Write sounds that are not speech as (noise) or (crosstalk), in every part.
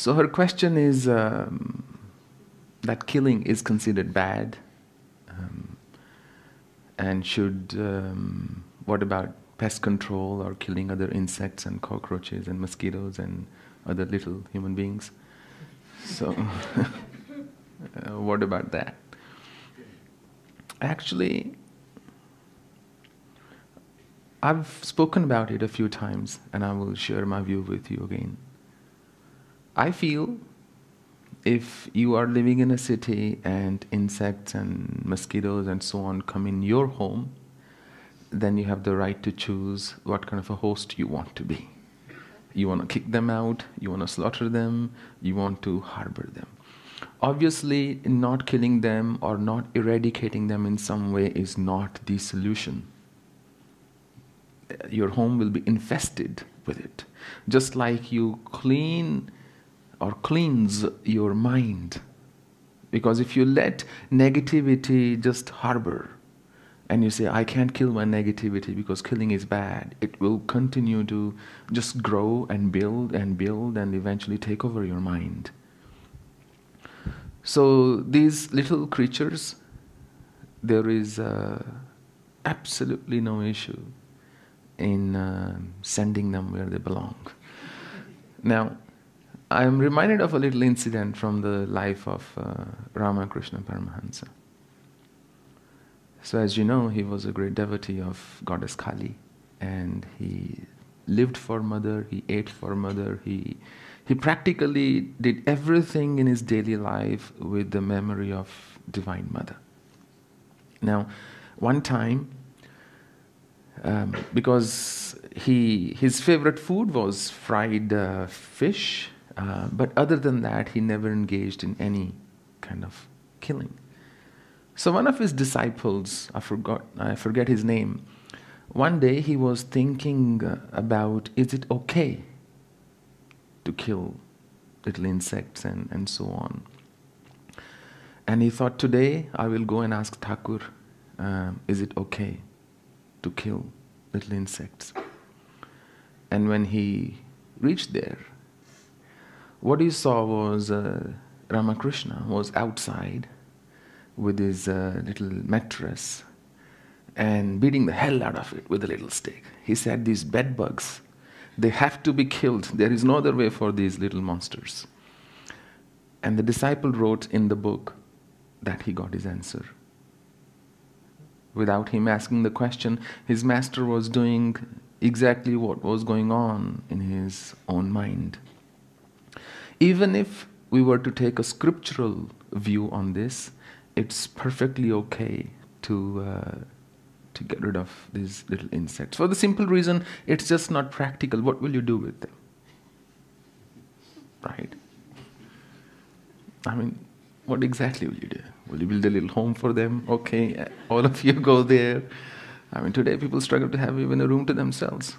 So her question is um, that killing is considered bad, um, and should um, what about pest control or killing other insects and cockroaches and mosquitoes and other little human beings? So, (laughs) uh, what about that? Actually, I've spoken about it a few times and I will share my view with you again. I feel if you are living in a city and insects and mosquitoes and so on come in your home, then you have the right to choose what kind of a host you want to be. You want to kick them out, you want to slaughter them, you want to harbor them. Obviously, not killing them or not eradicating them in some way is not the solution. Your home will be infested with it. Just like you clean or cleanse your mind. Because if you let negativity just harbor, and you say, I can't kill my negativity because killing is bad, it will continue to just grow and build and build and eventually take over your mind. So, these little creatures, there is uh, absolutely no issue in uh, sending them where they belong. Now, I am reminded of a little incident from the life of uh, Ramakrishna Paramahamsa. So, as you know, he was a great devotee of Goddess Kali, and he lived for Mother, he ate for Mother, he, he practically did everything in his daily life with the memory of Divine Mother. Now, one time, um, because he, his favorite food was fried uh, fish, uh, but other than that, he never engaged in any kind of killing. So one of his disciples, I forgot, I forget his name. One day he was thinking uh, about is it okay to kill little insects and, and so on. And he thought, today I will go and ask Thakur, uh, is it okay to kill little insects? And when he reached there, what he saw was uh, Ramakrishna was outside with his uh, little mattress and beating the hell out of it with a little stick. He said, These bed bugs, they have to be killed. There is no other way for these little monsters. And the disciple wrote in the book that he got his answer. Without him asking the question, his master was doing exactly what was going on in his own mind. Even if we were to take a scriptural view on this, it's perfectly okay to uh, to get rid of these little insects for the simple reason it's just not practical. What will you do with them? Right? I mean, what exactly will you do? Will you build a little home for them? Okay, all of you go there. I mean, today people struggle to have even a room to themselves.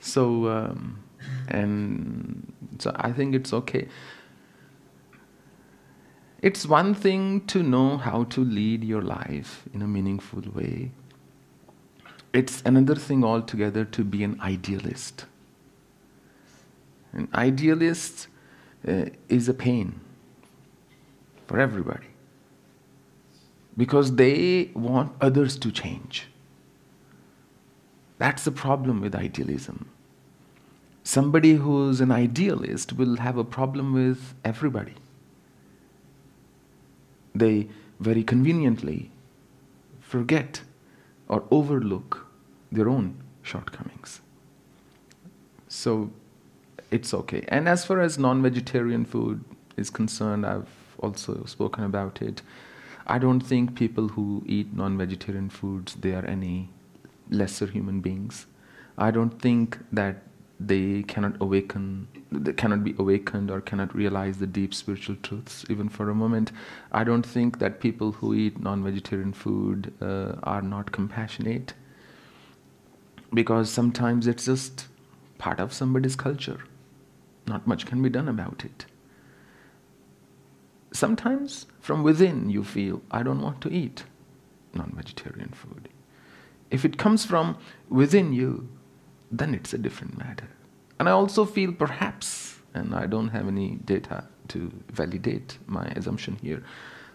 So. Um, and so I think it's okay. It's one thing to know how to lead your life in a meaningful way. It's another thing altogether to be an idealist. An idealist uh, is a pain for everybody because they want others to change. That's the problem with idealism Somebody who's an idealist will have a problem with everybody. They very conveniently forget or overlook their own shortcomings. So it's okay. And as far as non vegetarian food is concerned, I've also spoken about it. I don't think people who eat non vegetarian foods they are any lesser human beings. I don't think that they cannot awaken they cannot be awakened or cannot realize the deep spiritual truths even for a moment. I don't think that people who eat non-vegetarian food uh, are not compassionate because sometimes it's just part of somebody's culture. Not much can be done about it. Sometimes from within you feel i don't want to eat non-vegetarian food. If it comes from within you then it's a different matter. And I also feel perhaps and I don't have any data to validate my assumption here.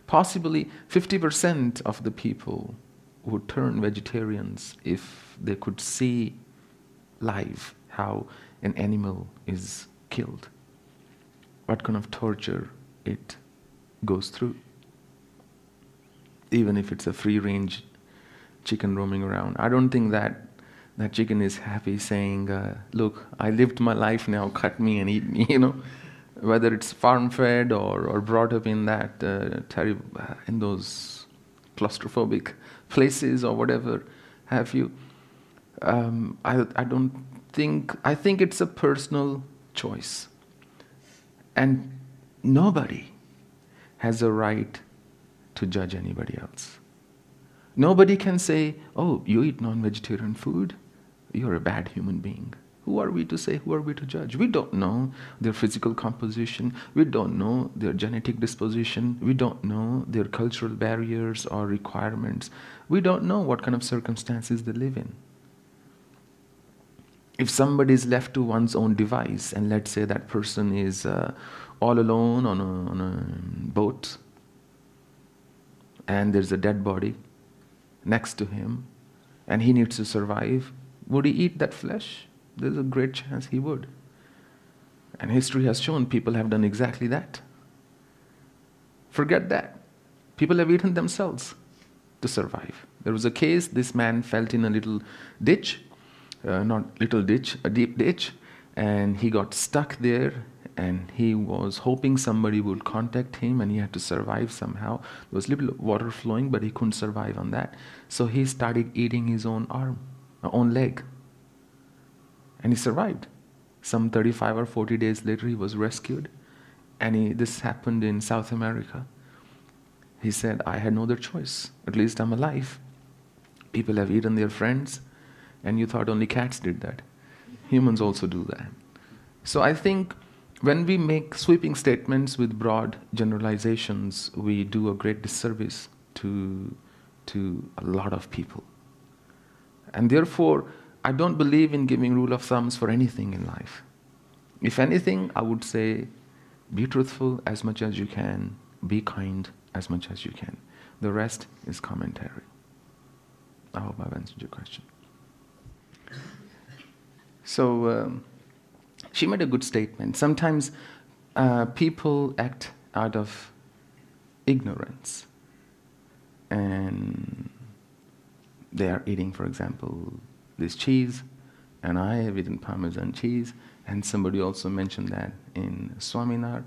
Possibly 50% of the people would turn vegetarians if they could see live how an animal is killed, what kind of torture it goes through. Even if it's a free range chicken roaming around. I don't think that that chicken is happy saying, uh, Look, I lived my life now, cut me and eat me, (laughs) you know. Whether it's farm fed or, or brought up in that uh, terrible, uh, in those claustrophobic places or whatever have you. Um, I, I don't think, I think it's a personal choice. And nobody has a right to judge anybody else. Nobody can say, oh, you eat non vegetarian food, you're a bad human being. Who are we to say? Who are we to judge? We don't know their physical composition. We don't know their genetic disposition. We don't know their cultural barriers or requirements. We don't know what kind of circumstances they live in. If somebody is left to one's own device, and let's say that person is uh, all alone on a, on a boat, and there's a dead body next to him, and he needs to survive, would he eat that flesh? There's a great chance he would. And history has shown people have done exactly that. Forget that. People have eaten themselves to survive. There was a case, this man felt in a little ditch, uh, not little ditch, a deep ditch, and he got stuck there and he was hoping somebody would contact him and he had to survive somehow. There was little water flowing, but he couldn't survive on that. So he started eating his own arm, own leg. And he survived. Some 35 or 40 days later, he was rescued. And he, this happened in South America. He said, I had no other choice. At least I'm alive. People have eaten their friends, and you thought only cats did that. Humans also do that. So I think when we make sweeping statements with broad generalizations, we do a great disservice to, to a lot of people. And therefore, I don't believe in giving rule of thumbs for anything in life. If anything, I would say be truthful as much as you can, be kind as much as you can. The rest is commentary. I hope I've answered your question. So, um, she made a good statement. Sometimes uh, people act out of ignorance and they are eating, for example, this cheese, and I have eaten Parmesan cheese, and somebody also mentioned that in Swaminar.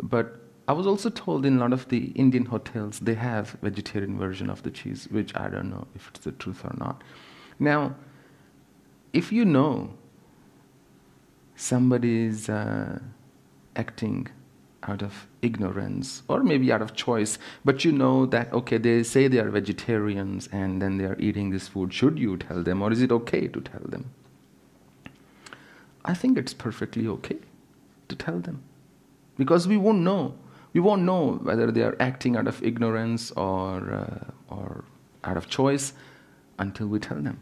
But I was also told in a lot of the Indian hotels they have vegetarian version of the cheese, which I don't know if it's the truth or not. Now, if you know somebody is uh, acting out of ignorance or maybe out of choice, but you know that, okay, they say they are vegetarians and then they are eating this food. Should you tell them or is it okay to tell them? I think it's perfectly okay to tell them because we won't know. We won't know whether they are acting out of ignorance or, uh, or out of choice until we tell them.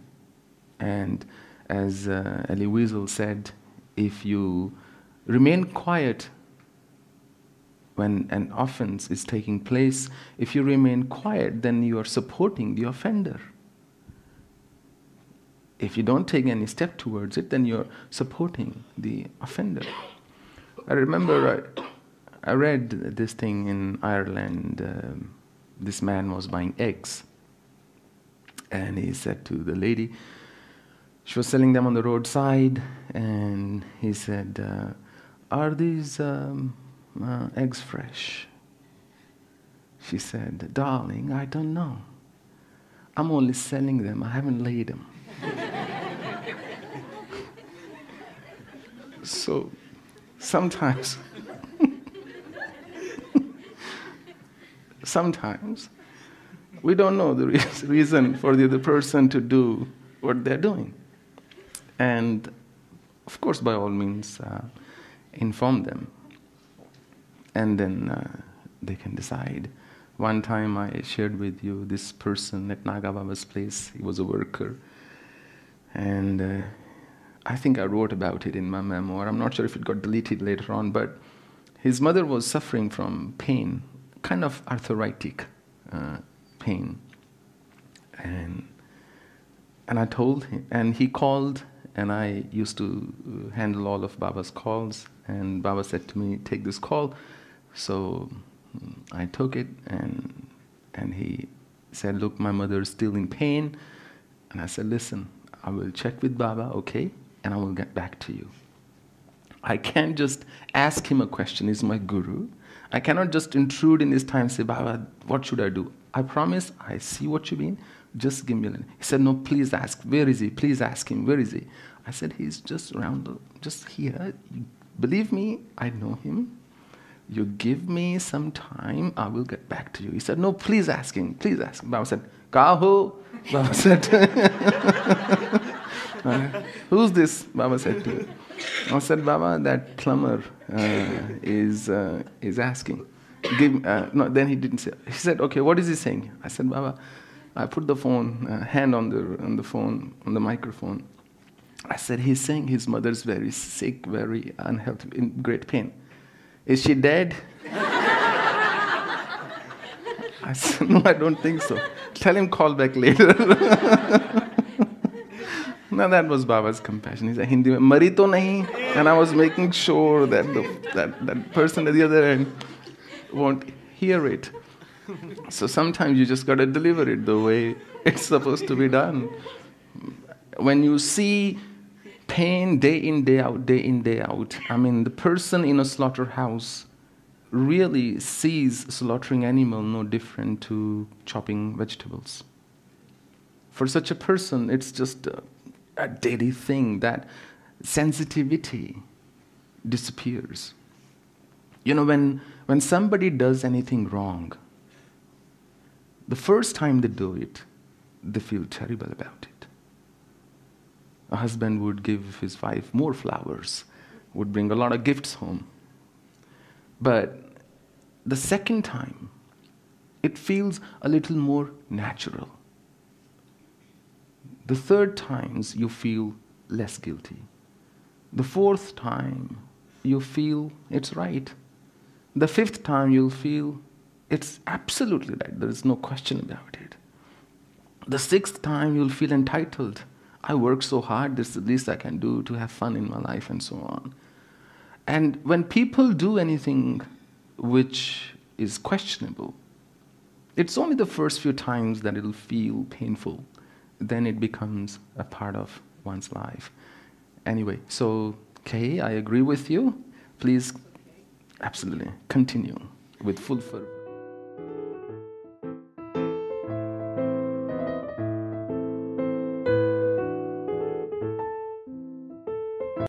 And as uh, Elie Wiesel said, if you remain quiet when an offense is taking place, if you remain quiet, then you are supporting the offender. If you don't take any step towards it, then you're supporting the offender. I remember I, I read this thing in Ireland. Um, this man was buying eggs. And he said to the lady, she was selling them on the roadside, and he said, uh, Are these um, uh, eggs fresh? She said, Darling, I don't know. I'm only selling them, I haven't laid them. (laughs) so sometimes, (laughs) sometimes we don't know the (laughs) reason for the other person to do what they're doing. And of course, by all means, uh, inform them and then uh, they can decide. One time I shared with you this person at Nagababa's place, he was a worker. And uh, I think I wrote about it in my memoir. I'm not sure if it got deleted later on, but his mother was suffering from pain, kind of arthritic uh, pain. And, and I told him, and he called, and I used to uh, handle all of Baba's calls. And Baba said to me, Take this call. So I took it, and, and he said, Look, my mother is still in pain. And I said, Listen, I will check with Baba, okay? And I will get back to you. I can't just ask him a question, he's my guru. I cannot just intrude in his time say, Baba, what should I do? I promise, I see what you mean. Just give me a minute. He said, No, please ask. Where is he? Please ask him. Where is he? I said, He's just around, the, just here. Believe me, I know him. You give me some time, I will get back to you. He said, No, please ask him. Please ask him. Baba said, Kaho? Baba said, (laughs) uh, Who's this? Baba said to me. I said, Baba, that plumber uh, is, uh, is asking. Give, uh, no, then he didn't say. He said, okay, what is he saying? I said, Baba, I put the phone, uh, hand on the, on the phone, on the microphone. I said, he's saying his mother's very sick, very unhealthy, in great pain. Is she dead? I said, no, I don't think so. Tell him call back later. (laughs) now that was Baba's compassion. He said, Hindi mari to nahi. And I was making sure that the, that, that person at the other end won't hear it. So sometimes you just got to deliver it the way it's supposed to be done. When you see pain day in, day out, day in, day out, I mean, the person in a slaughterhouse really sees slaughtering animal no different to chopping vegetables. For such a person, it's just a, a daily thing that sensitivity disappears. You know, when, when somebody does anything wrong, the first time they do it, they feel terrible about it. A husband would give his wife more flowers, would bring a lot of gifts home. But the second time, it feels a little more natural. The third times, you feel less guilty. The fourth time, you feel it's right. The fifth time, you'll feel it's absolutely right. There is no question about it. The sixth time, you'll feel entitled. I work so hard, this is the least I can do to have fun in my life, and so on. And when people do anything which is questionable, it's only the first few times that it'll feel painful. Then it becomes a part of one's life. Anyway, so Kay, I agree with you. Please, absolutely, continue with full fervor.